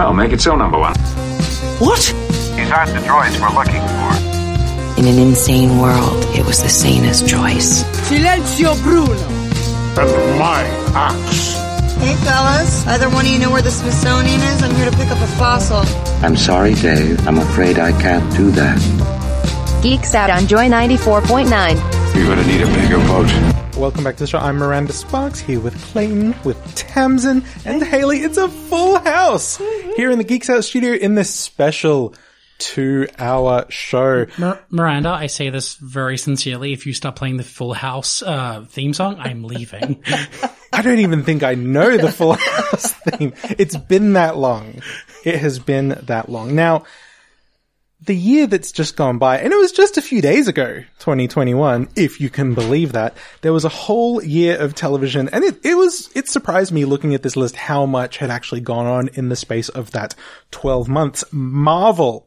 Well, make it so, number one. What? These aren't the droids we're looking for. In an insane world, it was the sanest choice. Silenzio Bruno. And my axe. Hey, fellas. Either one of you know where the Smithsonian is? I'm here to pick up a fossil. I'm sorry, Dave. I'm afraid I can't do that. Geeks Out on Joy 94.9. You're gonna need a bigger boat. Welcome back to the show. I'm Miranda Sparks here with Clayton, with Tamsin, and Haley. It's a full house here in the Geeks Out studio in this special two hour show. Mir- Miranda, I say this very sincerely. If you stop playing the Full House uh, theme song, I'm leaving. I don't even think I know the full house theme. It's been that long. It has been that long. Now, the year that's just gone by, and it was just a few days ago, 2021, if you can believe that, there was a whole year of television, and it, it was, it surprised me looking at this list how much had actually gone on in the space of that 12 months. Marvel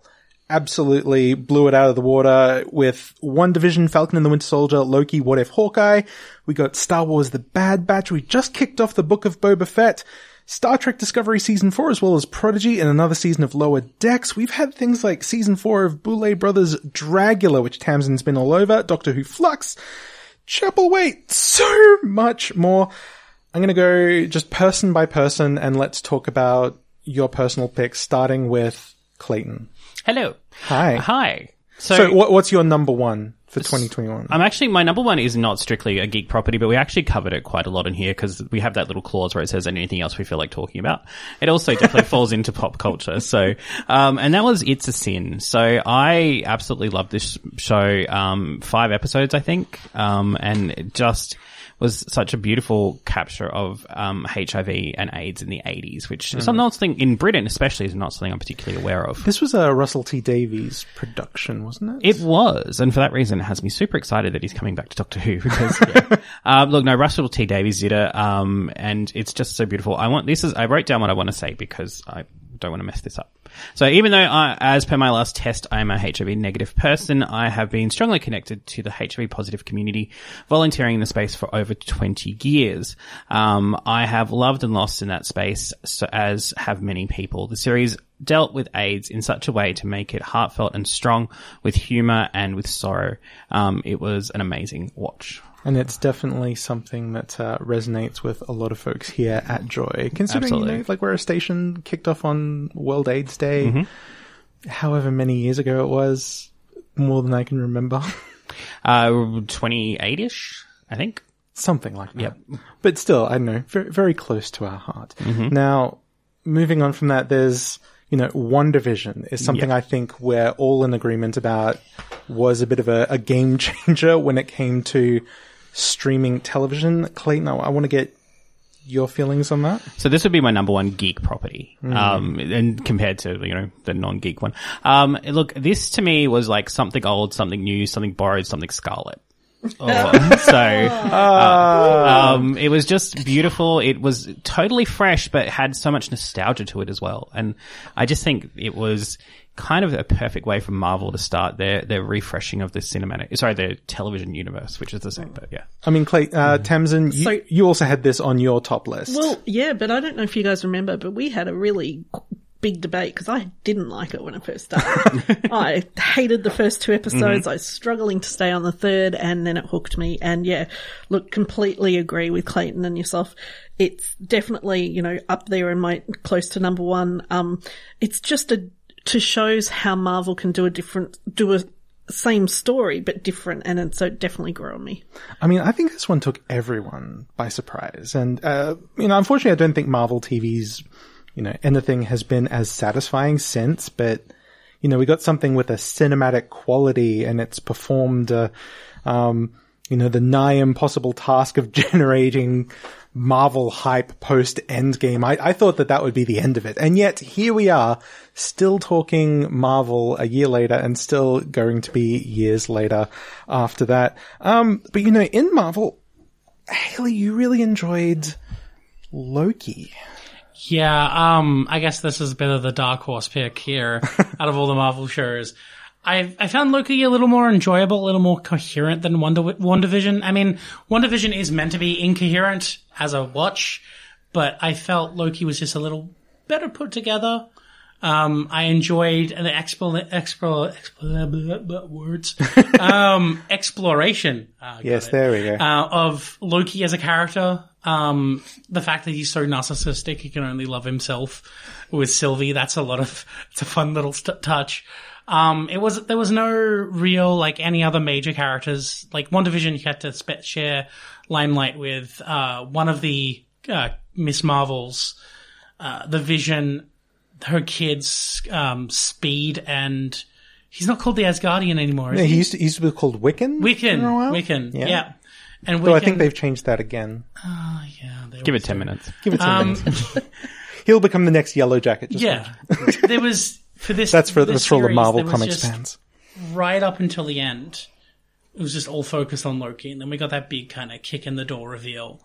absolutely blew it out of the water with WandaVision, Falcon and the Winter Soldier, Loki, What If Hawkeye. We got Star Wars The Bad Batch. We just kicked off the Book of Boba Fett. Star Trek Discovery Season 4 as well as Prodigy and another season of Lower Decks. We've had things like Season 4 of Boulet Brothers Dragula, which Tamsin's been all over, Doctor Who Flux, Chapelwaite, so much more. I'm gonna go just person by person and let's talk about your personal picks, starting with Clayton. Hello. Hi. Hi. So, So, what, what's your number one for 2021? I'm actually my number one is not strictly a geek property, but we actually covered it quite a lot in here because we have that little clause where it says anything else we feel like talking about. It also definitely falls into pop culture. So, um, and that was It's a Sin. So I absolutely love this show. Um, five episodes, I think, um, and just was such a beautiful capture of um, HIV and AIDS in the 80s, which is not something in Britain, especially, is not something I'm particularly aware of. This was a Russell T Davies production, wasn't it? It was, and for that reason, it has me super excited that he's coming back to Doctor Who because, yeah. um, look, no, Russell T Davies did it, um, and it's just so beautiful. I want this is I wrote down what I want to say because I don't want to mess this up. So even though I, as per my last test, I am a HIV negative person, I have been strongly connected to the HIV positive community, volunteering in the space for over 20 years. Um, I have loved and lost in that space, so as have many people. The series dealt with AIDS in such a way to make it heartfelt and strong with humor and with sorrow. Um, it was an amazing watch. And it's definitely something that uh, resonates with a lot of folks here at Joy. Considering, you know, like we're a station kicked off on World AIDS Day, however many years ago it was, more than I can remember. Uh, 28-ish, I think. something like that. But still, I don't know, very, very close to our heart. Now, moving on from that, there's, you know, WandaVision is something I think we're all in agreement about was a bit of a, a game changer when it came to streaming television. Clayton, I, I want to get your feelings on that. So this would be my number one geek property, um, and compared to you know the non-geek one. Um, look, this to me was like something old, something new, something borrowed, something scarlet. Oh, so uh, um, it was just beautiful. It was totally fresh, but had so much nostalgia to it as well. And I just think it was kind of a perfect way for Marvel to start their their refreshing of the cinematic, sorry, their television universe, which is the same. But yeah, I mean, Clay, uh, Tamsin, you, So- you also had this on your top list. Well, yeah, but I don't know if you guys remember, but we had a really big debate because I didn't like it when it first started. I hated the first two episodes. I was struggling to stay on the third, and then it hooked me. And yeah, look, completely agree with Clayton and yourself. It's definitely you know up there in my close to number one. Um, it's just a to shows how Marvel can do a different do a same story but different, and it, so it definitely grew on me. I mean, I think this one took everyone by surprise. And, uh, you know, unfortunately, I don't think Marvel TV's, you know, anything has been as satisfying since, but, you know, we got something with a cinematic quality and it's performed, uh, um, you know, the nigh impossible task of generating Marvel hype post Endgame. I, I thought that that would be the end of it. And yet here we are still talking Marvel a year later and still going to be years later after that. Um, but you know, in Marvel, Haley, you really enjoyed Loki. Yeah, um, I guess this is a bit of the dark horse pick here out of all the Marvel shows. I I found Loki a little more enjoyable, a little more coherent than Wonder WandaVision. I mean, WandaVision is meant to be incoherent as a watch, but I felt Loki was just a little better put together. Um, I enjoyed an expl expl expl words um, exploration. Uh, Yes, there we go. Uh, of Loki as a character. Um, the fact that he's so narcissistic, he can only love himself with Sylvie. That's a lot of. It's a fun little st- touch. Um, it was there was no real like any other major characters. Like WandaVision, you had to spe- share limelight with uh, one of the uh, Miss Marvels, uh, the Vision, her kids, um, Speed, and he's not called the Asgardian anymore. Is Yeah, he? he used to, he used to be called Wiccan. Wiccan, for a while. Wiccan, Yeah. yeah. And Wiccan, Though I think they've changed that again. yeah, they Give it 10 so- minutes. Give it ten Um, minutes. He'll become the next Yellow Jacket. Just yeah, there was for this. That's for this that's for all the Marvel Comics fans. right up until the end, it was just all focused on Loki, and then we got that big kind of kick in the door reveal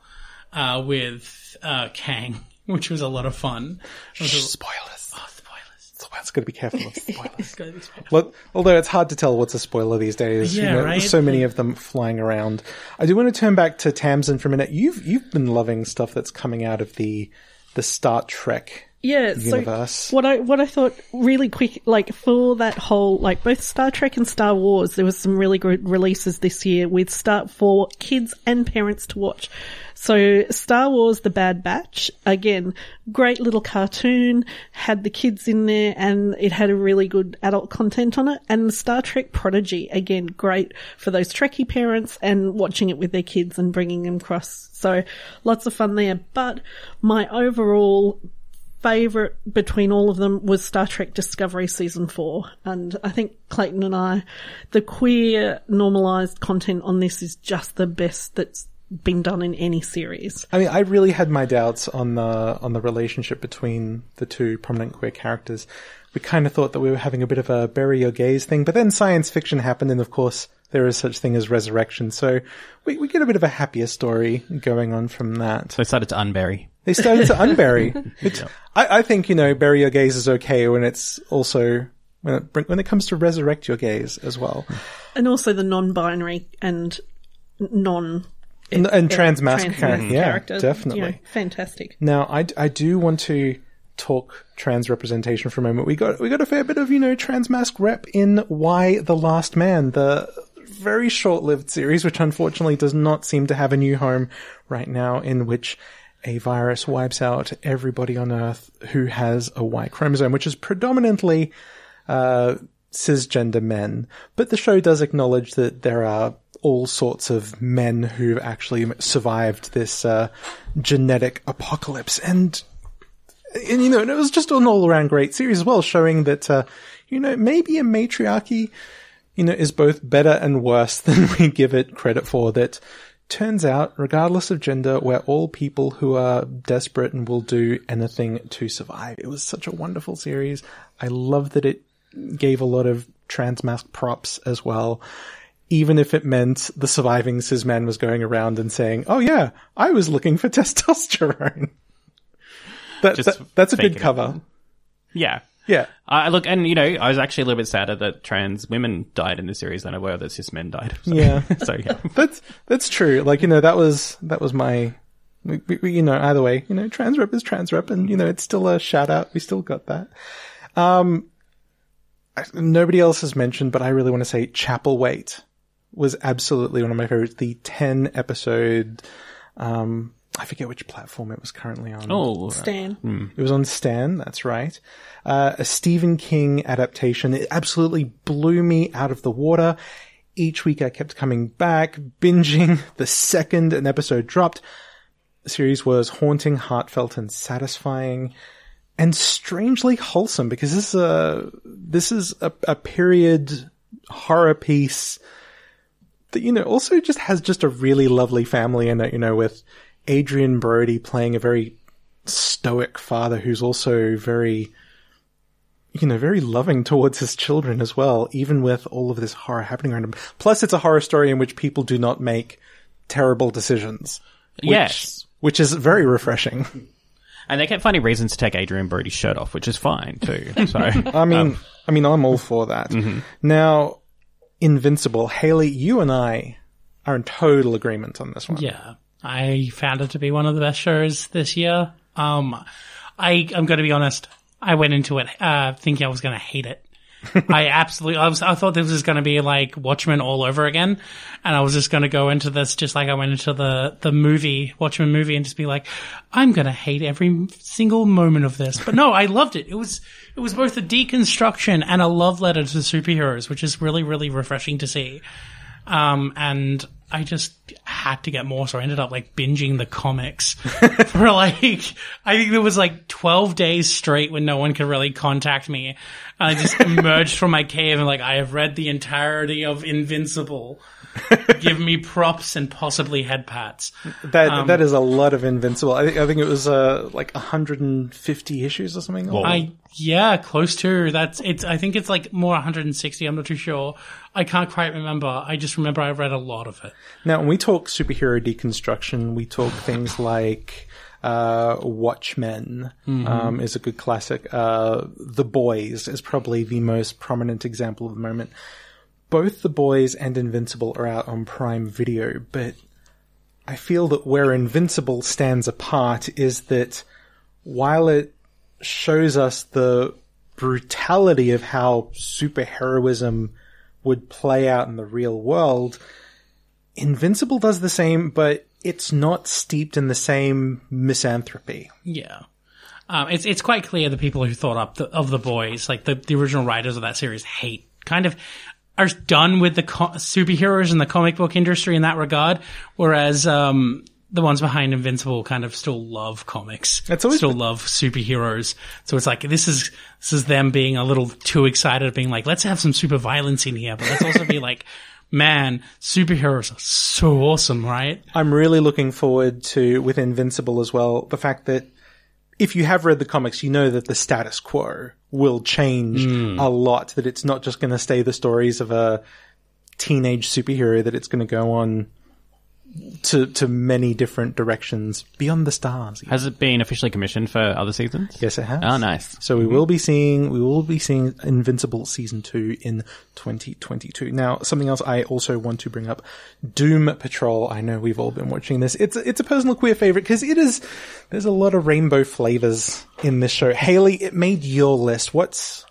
uh, with uh, Kang, which was a lot of fun. Was a- Spoilers. oh, spoilers! So it's got to be careful of spoilers. It's gotta be spoilers. Well, although it's hard to tell what's a spoiler these days. Yeah, you know, right? There's so many of them flying around. I do want to turn back to Tamsin for a minute. You've you've been loving stuff that's coming out of the the Star Trek Yeah, universe. so what I what I thought really quick, like for that whole like both Star Trek and Star Wars, there was some really good releases this year with Star for kids and parents to watch. So Star Wars: The Bad Batch, again, great little cartoon, had the kids in there, and it had a really good adult content on it. And Star Trek Prodigy, again, great for those Trekkie parents and watching it with their kids and bringing them across. So lots of fun there. But my overall favorite between all of them was Star Trek Discovery season four. And I think Clayton and I, the queer normalized content on this is just the best that's been done in any series. I mean, I really had my doubts on the on the relationship between the two prominent queer characters. We kind of thought that we were having a bit of a bury your gays thing, but then science fiction happened, and of course there is such thing as resurrection. So we, we get a bit of a happier story going on from that. So I started to unbury. They started to unbury. It's, I, I think you know, bury your gays is okay when it's also when it bring- when it comes to resurrect your gays as well, And also the non-binary and non and, and transmasc character, yeah, character. definitely. You know, fantastic. Now, I, I do want to talk trans representation for a moment. We got we got a fair bit of you know transmasc rep in Y the Last Man, the very short-lived series, which unfortunately does not seem to have a new home right now, in which a virus wipes out everybody on Earth who has a Y chromosome, which is predominantly uh, cisgender men. But the show does acknowledge that there are all sorts of men who've actually survived this uh, genetic apocalypse, and and you know, and it was just an all-around great series as well, showing that uh, you know maybe a matriarchy, you know, is both better and worse than we give it credit for. That turns out, regardless of gender, we're all people who are desperate and will do anything to survive. It was such a wonderful series. I love that it gave a lot of transmasc props as well. Even if it meant the surviving cis man was going around and saying, "Oh yeah, I was looking for testosterone." That, that- that's a good cover. Yeah. Yeah. Uh, look, and you know, I was actually a little bit sadder that trans women died in the series than I were that cis men died. So, Yeah. so yeah. That's that's true. Like you know, that was that was my, we, we, you know, either way, you know, trans rep is trans rep, and you know, it's still a shout out. We still got that. Um, I- nobody else has mentioned, but I really want to say Chapelwaite was absolutely one of my favorites. The ten episode, um, I forget which platform it was currently on. Oh, Stan. It was on Stan, that's right. Uh, a Stephen King adaptation. It absolutely blew me out of the water. Each week I kept coming back, binging. The second an episode dropped, the series was haunting, heartfelt, and satisfying. And strangely wholesome because this is a, this is a, a period horror piece that, you know, also just has just a really lovely family in it, you know, with Adrien Brody playing a very stoic father who's also very, you know, very loving towards his children as well, even with all of this horror happening around him. Plus, it's a horror story in which people do not make terrible decisions. Which, Yes. Which is very refreshing. And they kept finding reasons to take Adrien Brody's shirt off, which is fine too. So I mean, um, I mean, I'm all for that. Mm-hmm. Now, Invincible, Haley, you and I are in total agreement on this one. Yeah, I found it to be one of the best shows this year. Um, I I'm going to be honest. I went into it uh, thinking I was going to hate it. I absolutely, I was, I thought this was going to be like Watchmen all over again, and I was just going to go into this just like I went into the the movie Watchmen movie and just be like, I'm going to hate every single moment of this. But no, I loved it. It was it was both a deconstruction and a love letter to superheroes, which is really really refreshing to see. Um, and I just had to get more, so I ended up like binging the comics for like, I think there was like 12 days straight when no one could really contact me. And I just emerged from my cave and like, I have read the entirety of Invincible. Give me props and possibly head pats. That that is a lot of Invincible. I think I think it was uh, like 150 issues or something. I, yeah, close to. That's, it's, I think it's like more 160. I'm not too sure. I can't quite remember. I just remember I read a lot of it. Now, when we talk superhero deconstruction, we talk things like uh, Watchmen um, is a good classic. Uh, the Boys is probably the most prominent example of the moment. Both The Boys and Invincible are out on Prime Video, but I feel that where Invincible stands apart is that while it shows us the brutality of how superheroism would play out in the real world, Invincible does the same, but it's not steeped in the same misanthropy. Yeah. Um, it's it's quite clear the people who thought up the, of the boys, like the, the original writers of that series, hate kind of are done with the co- superheroes in the comic book industry in that regard, whereas um, the ones behind Invincible kind of still love comics, It's always still been- love superheroes. So it's like this is this is them being a little too excited, being like, let's have some super violence in here, but let's also be like. Man, superheroes are so awesome, right? I'm really looking forward to, with Invincible as well, the fact that if you have read the comics, you know that the status quo will change hmm. a lot, that it's not just going to stay the stories of a teenage superhero, that it's going to go on to, to many different directions beyond the stars. has it been officially commissioned for other seasons? Yes, it has. Oh, nice. So we mm-hmm. will be seeing we will be seeing Invincible season two in 2022. Now, something else I also want to bring up: Doom Patrol. I know we've all been watching this. It's it's a personal queer favorite because it is. There's a lot of rainbow flavors in this show. Haley, it made your list. What's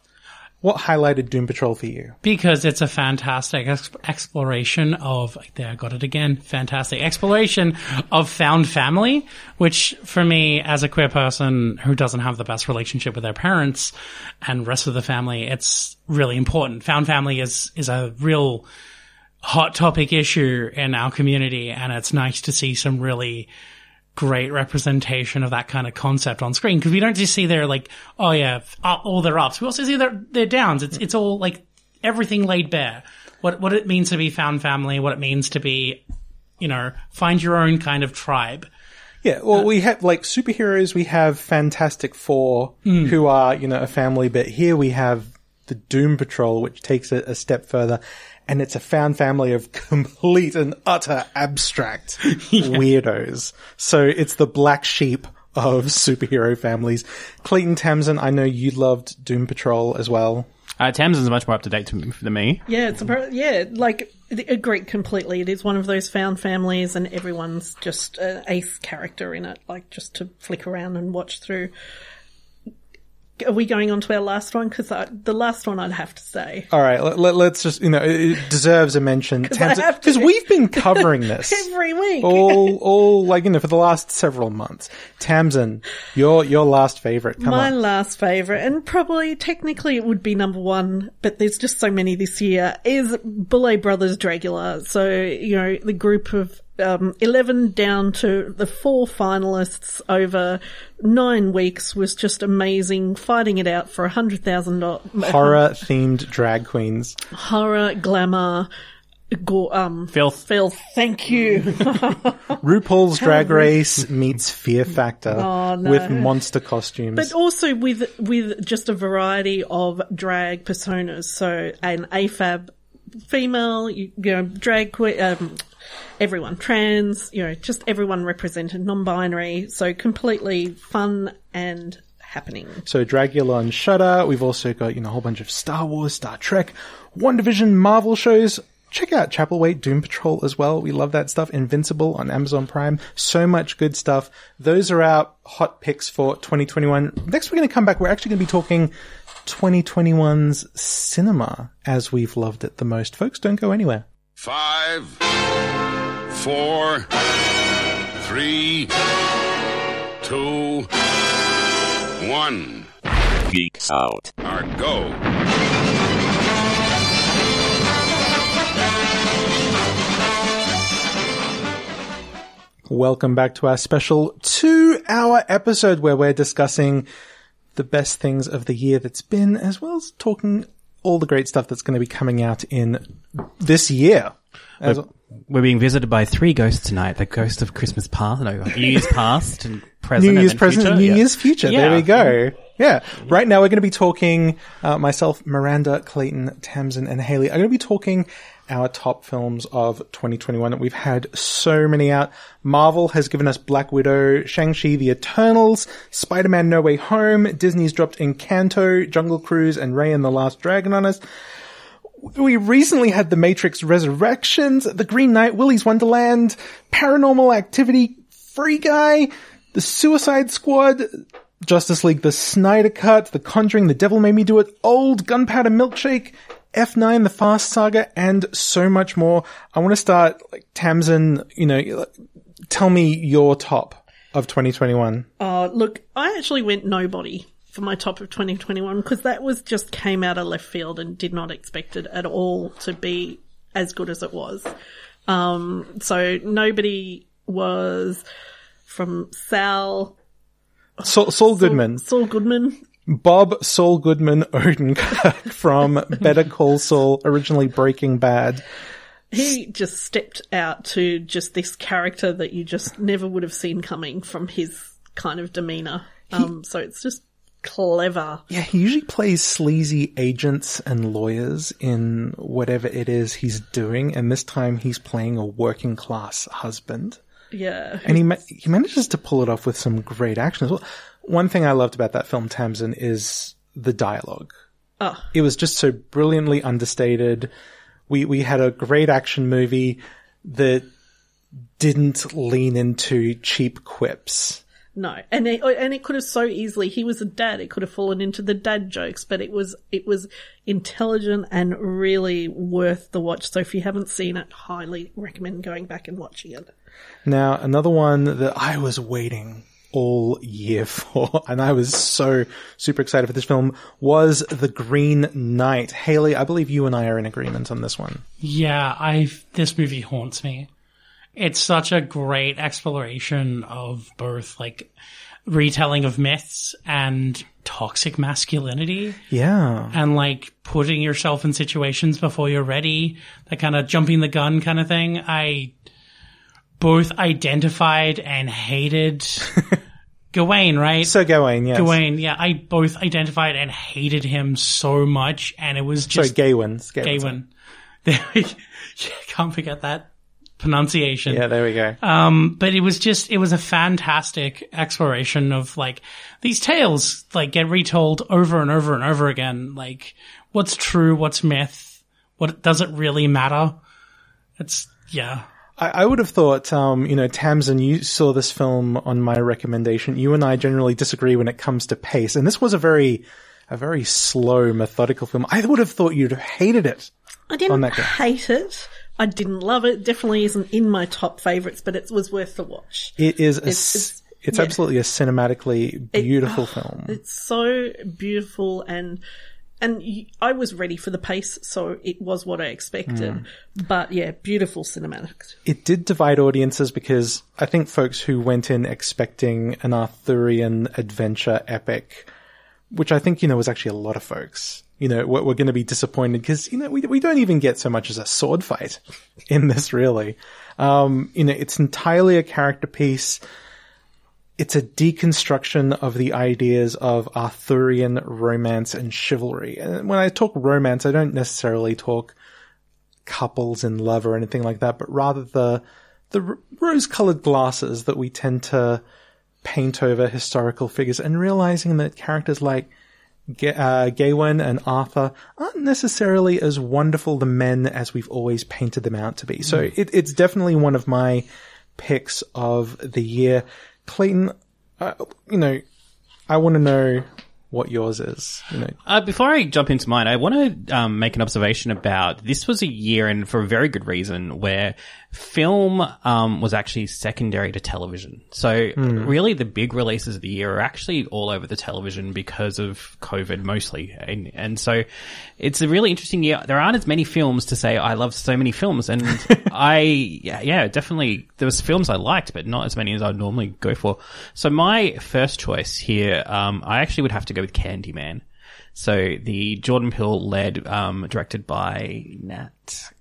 what highlighted Doom Patrol for you? because it's a fantastic ex- exploration of there I got it again fantastic exploration of found family which for me as a queer person who doesn't have the best relationship with their parents and rest of the family it's really important found family is is a real hot topic issue in our community and it's nice to see some really great representation of that kind of concept on screen because we don't just see their like oh yeah uh, all their ups. We also see their their downs. It's it's all like everything laid bare. What what it means to be found family what it means to be you know find your own kind of tribe. Yeah, well, we have like superheroes. We have Fantastic Four, who are you know a family, but here we have the Doom Patrol, which takes it a step further, and it's a found family of complete and utter abstract weirdos. So it's the black sheep of superhero families. Clayton Tamsin, I know you loved Doom Patrol as well. Uh, Tamsin's much more up to date to- than me. Yeah, it's a, pro- yeah, like agree completely. It is one of those found families, and everyone's just an ace character in it. Like just to flick around and watch through. Are we going on to our last one? Because the last one I'd have to say. All right, let, us just you know it deserves a mention I have to. because we've been covering this. Every week. all, all like you know for the last several months. Tamsin, your your last favorite. Come My on. last favourite, and probably technically it would be number one, but there's just so many this year, is Boulet Brothers Dragula. So, you know, the group of um, 11 down to the four finalists over nine weeks was just amazing, fighting it out for a $100,000 Horror themed drag queens. horror, glamour, Go, um, Filth. Filth. Thank you. RuPaul's Drag Race meets Fear Factor Oh, no. with monster costumes. But also with with just a variety of drag personas. So an AFAB female, you, you know, drag queen, um, everyone trans, you know, just everyone represented, non-binary. So completely fun and happening. So Dragula on Shudder. We've also got, you know, a whole bunch of Star Wars, Star Trek, WandaVision, Marvel shows. Check out Chapelwaite, Doom Patrol as well. We love that stuff. Invincible on Amazon Prime. So much good stuff. Those are our hot picks for 2021. Next we're going to come back. We're actually going to be talking 2021's cinema as we've loved it the most. Folks, don't go anywhere. Five, four, three, two, one. Geeks out. Our go. Welcome back to our special two hour episode where we're discussing the best things of the year that's been, as well as talking all the great stuff that's going to be coming out in this year. As- We're being visited by three ghosts tonight. The ghost of Christmas past, no, New Year's past and present. New Year's then present, future. New Yeah. Year's future. Yeah. There we go. Yeah. Right now we're going to be talking, uh, myself, Miranda, Clayton, Tamsin, and Haley are going to be talking our top films of 2021. We've had so many out. Marvel has given us Black Widow, Shang-Chi, The Eternals, Spider-Man No Way Home, Disney's dropped Encanto, Jungle Cruise, and Raya and the Last Dragon on us. We recently had The Matrix Resurrections, The Green Knight, Willy's Wonderland, Paranormal Activity, Free Guy, The Suicide Squad, Justice League, The Snyder Cut, The Conjuring, The Devil Made Me Do It, Old Gunpowder Milkshake, F9, The Fast Saga, and so much more. I want to start, like, Tamsin, you know, tell me your top of 2021. Uh, look, I actually went nobody for my top of 2021 because that was just came out of left field and did not expect it at all to be as good as it was. Um, so nobody was from Sal, Saul, Saul Goodman. Saul Goodman. Bob Saul Goodman Odenkirk from Better Call Saul, originally Breaking Bad. He just stepped out to just this character that you just never would have seen coming from his kind of demeanor. Um, so it's just clever. Yeah, he usually plays sleazy agents and lawyers in whatever it is he's doing, and this time he's playing a working class husband. Yeah. And he ma- he manages to pull it off with some great action as well. One thing I loved about that film, Tamsin, is the dialogue. Oh. It was just so brilliantly understated. We we had a great action movie that didn't lean into cheap quips. No, and it, oh, and it could have so easily. He was a dad. It could have fallen into the dad jokes, but it was it was intelligent and really worth the watch. So if you haven't seen it, highly recommend going back and watching it. Now, another one that I was waiting all year for, and I was so super excited for this film, was The Green Knight. Haley, I believe you and I are in agreement on this one. Yeah, I this movie haunts me. It's such a great exploration of both like retelling of myths and toxic masculinity Yeah. and like putting yourself in situations before you're ready, that kind of jumping the gun kind of thing. I both identified and hated Gawain, right? So Gawain, yes. Gawain, yeah, I both identified and hated him so much, and it was Sorry, just Gawain. Gawain. Gawain. Yeah, can't forget that pronunciation. Yeah, there we go. Um, but it was just, it was a fantastic exploration of like these tales, like get retold over and over and over again. Like what's true, what's myth, what does it really matter? It's, yeah. I, I would have thought, um, you know, Tamsin, you saw this film on my recommendation. You and I generally disagree when it comes to pace, and this was a very, a very slow, methodical film. I would have thought you'd have hated it. I didn't that go. hate it. I didn't love it. Definitely isn't in my top favorites, but it was worth the watch. It is a, It's- it's, it's- yeah. absolutely a cinematically beautiful film. It's so beautiful and and I was ready for the pace, so it was what I expected. Mm. But yeah, beautiful cinematics. It did divide audiences because I think folks who went in expecting an Arthurian adventure epic, which I think, you know, was actually a lot of folks, you know, we're, we're going to be disappointed because, you know, we, we don't even get so much as a sword fight in this really. Um, you know, it's entirely a character piece. It's a deconstruction of the ideas of Arthurian romance and chivalry. And when I talk romance, I don't necessarily talk couples in love or anything like that, but rather the, the rose colored glasses that we tend to paint over historical figures and realizing that characters like uh, Gawain and Arthur aren't necessarily as wonderful the men as we've always painted them out to be. So it, it's definitely one of my picks of the year. Clayton, uh, you know, I want to know what yours is. You know, Uh, before I jump into mine, I want to um, make an observation about this was a year, and for a very good reason, where film um, was actually secondary to television. So really, the big releases of the year are actually all over the television because of COVID, mostly, and, and so it's a really interesting year. There aren't as many films to say I love so many films, and I yeah, yeah, definitely there was films I liked, but not as many as I'd normally go for. So my first choice here, um, I actually would have to go with Candyman. So the Jordan Peele led, um, directed by Nat,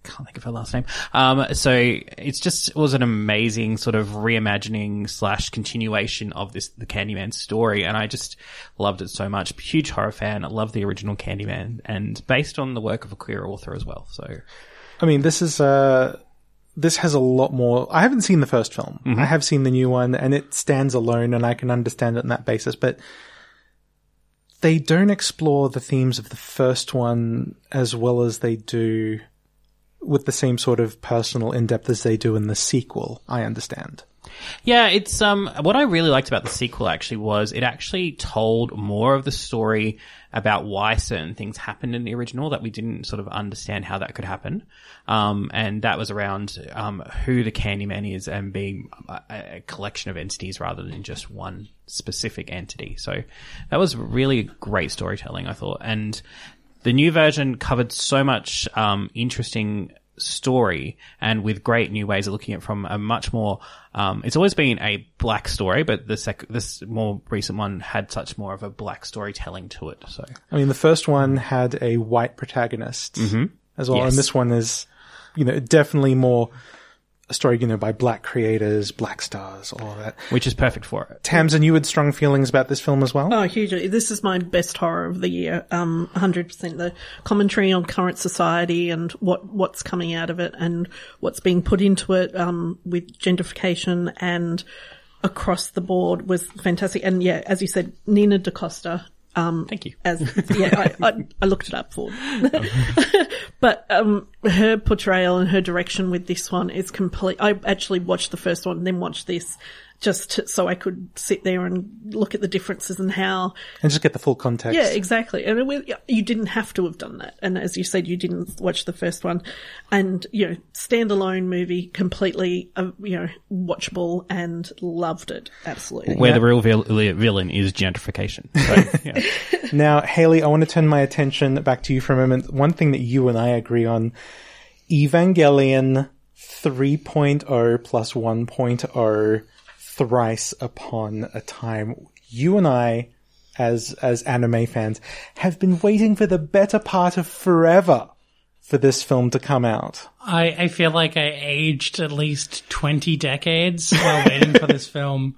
can't think of her last name. Um, so it's just, it was an amazing sort of reimagining slash continuation of this, the Candyman story. And I just loved it so much. Huge horror fan. I love the original Candyman and based on the work of a queer author as well. So I mean, this is uh this has a lot more. I haven't seen the first film. I have seen the new one, and it stands alone, and I can understand it on that basis. But they don't explore the themes of the first one as well as they do with the same sort of personal in depth as they do in the sequel. I understand. Yeah, it's um what I really liked about the sequel actually was it actually told more of the story about why certain things happened in the original that we didn't sort of understand how that could happen. Um and that was around um who the Candyman is and being a, a collection of entities rather than just one specific entity. So that was really great storytelling I thought and the new version covered so much um, interesting story and with great new ways of looking at it from a much more um, it's always been a black story but the sec- this more recent one had such more of a black storytelling to it so I mean, the first one had a white protagonist as well, Yes. and this one is, you know, definitely more a story, you know, by black creators, black stars, all of that. which is perfect for it Tamsin, you had strong feelings about this film as well. Oh, hugely. This is my best horror of the year. Um, 100% the commentary on current society and what, what's coming out of it and what's being put into it, um, with gentrification and across the board was fantastic. And yeah, as you said, Nina DaCosta, um, thank you as yeah, I, I, I looked it up for. but um, her portrayal and her direction with this one is complete. I actually watched the first one, and then watched this, just to, so I could sit there and look at the differences and how. And just get the full context. Yeah, exactly. And it, you didn't have to have done that. And as you said, you didn't watch the first one, and you know, standalone movie, completely, uh, you know, watchable, and loved it absolutely. where the real vil- villain is gentrification so, yeah. Now, Haley, I want to turn my attention back to you for a moment. One thing that you and I agree on, Evangelion 3.0 plus 1.0 thrice upon a time. You and I, as, as anime fans, have been waiting for the better part of forever for this film to come out. I, I feel like I aged at least 20 decades while waiting for this film.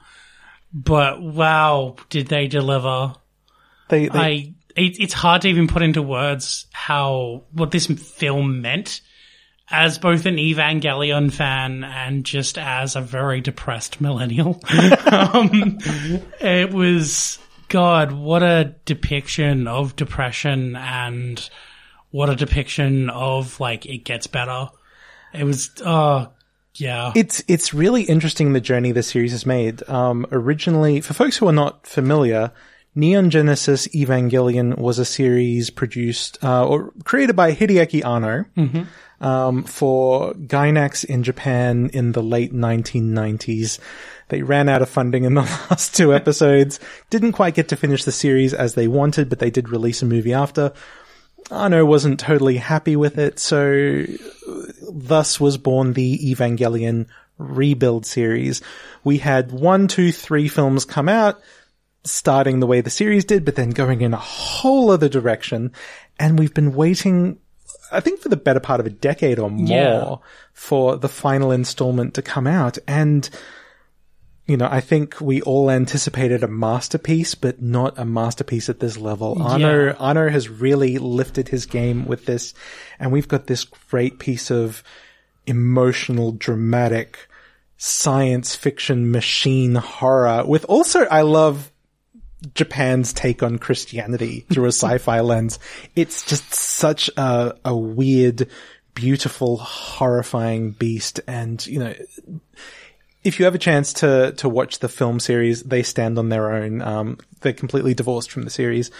But wow, did they deliver. They, they I, it, it's hard to even put into words how, what this film meant as both an Evangelion fan and just as a very depressed millennial. um, it was, God, what a depiction of depression and what a depiction of like, it gets better. It was, oh, yeah. It's it's really interesting the journey the series has made. Um, originally, for folks who are not familiar, Neon Genesis Evangelion was a series produced uh, or created by Hideaki Anno um, for Gainax in Japan in the late 1990s. They ran out of funding in the last two episodes. Didn't quite get to finish the series as they wanted, but they did release a movie after. Anno wasn't totally happy with it, so thus was born the Evangelion rebuild series. We had one, two, three films come out. Starting the way the series did, but then going in a whole other direction. And we've been waiting, I think for the better part of a decade or more Yeah. for the final installment to come out. And, you know, I think we all anticipated a masterpiece, but not a masterpiece at this level. Anno, Anno has really lifted his game with this, and we've got this great piece of emotional, dramatic, science fiction machine horror with also, I love Japan's take on Christianity through a sci-fi lens. It's just such a, a weird, beautiful, horrifying beast. And, you know, if you have a chance to, to watch the film series, they stand on their own. Um, they're completely divorced from the series.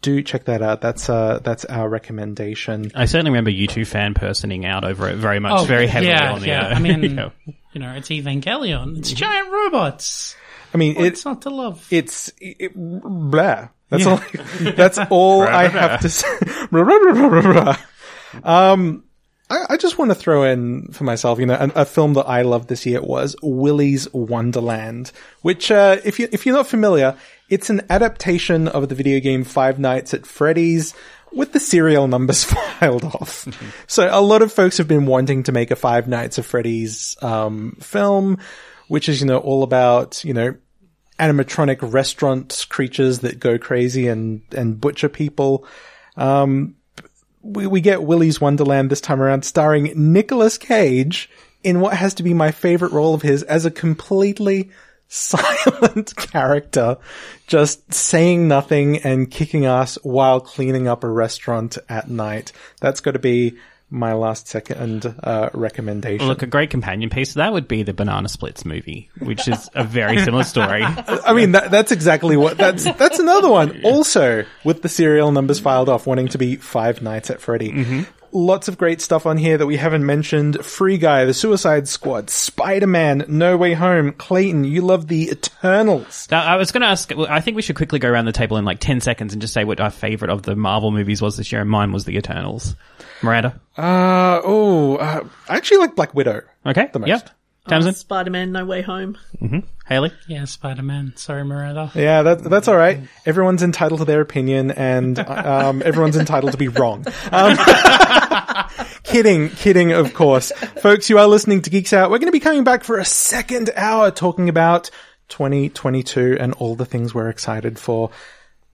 Do check that out. That's, uh, that's our recommendation. I certainly remember you two fan personing out over it very much, very heavily Oh, yeah, on the. yeah. uh, I mean, you know. you know, it's Evangelion. It's giant robots. I mean, it's, not to love? it's, it, blah. That's all, that's all I have to say. um, I, I just want to throw in for myself, you know, a, a film that I loved this year was Willy's Wonderland, which, uh, if you, if you're not familiar, it's an adaptation of the video game Five Nights at Freddy's with the serial numbers filed off. so a lot of folks have been wanting to make a Five Nights at Freddy's, um, film, which is, you know, all about, you know, animatronic restaurant creatures that go crazy and, and butcher people. Um, we, we get Willy's Wonderland this time around starring Nicolas Cage in what has to be my favorite role of his as a completely silent character, just saying nothing and kicking ass while cleaning up a restaurant at night. That's got to be my last second uh, recommendation. Look, a great companion piece to that would be the Banana Splits movie, which is a very similar story. I mean, that, that's exactly what, that's, that's another one. Also, with the serial numbers filed off, wanting to be Five Nights at Freddy. Lots of great stuff on here that we haven't mentioned. Free Guy, The Suicide Squad, Spider-Man, No Way Home, Clayton, you love the Eternals. Now, I was going to ask, well, I think we should quickly go around the table in like 10 seconds and just say what our favorite of the Marvel movies was this year, and mine was The Eternals. Miranda? Uh, oh, uh, I actually like Black Widow. Okay. The most. Yep. Tamsin? Spider-Man No Way Home. Haley? Yeah, Spider Man. Sorry, Miranda. Yeah, that, that's all right. Everyone's entitled to their opinion, and um, everyone's entitled to be wrong. Um, kidding, kidding, of course. Folks, you are listening to Geeks Out. We're going to be coming back for a second hour talking about 2022 and all the things we're excited for.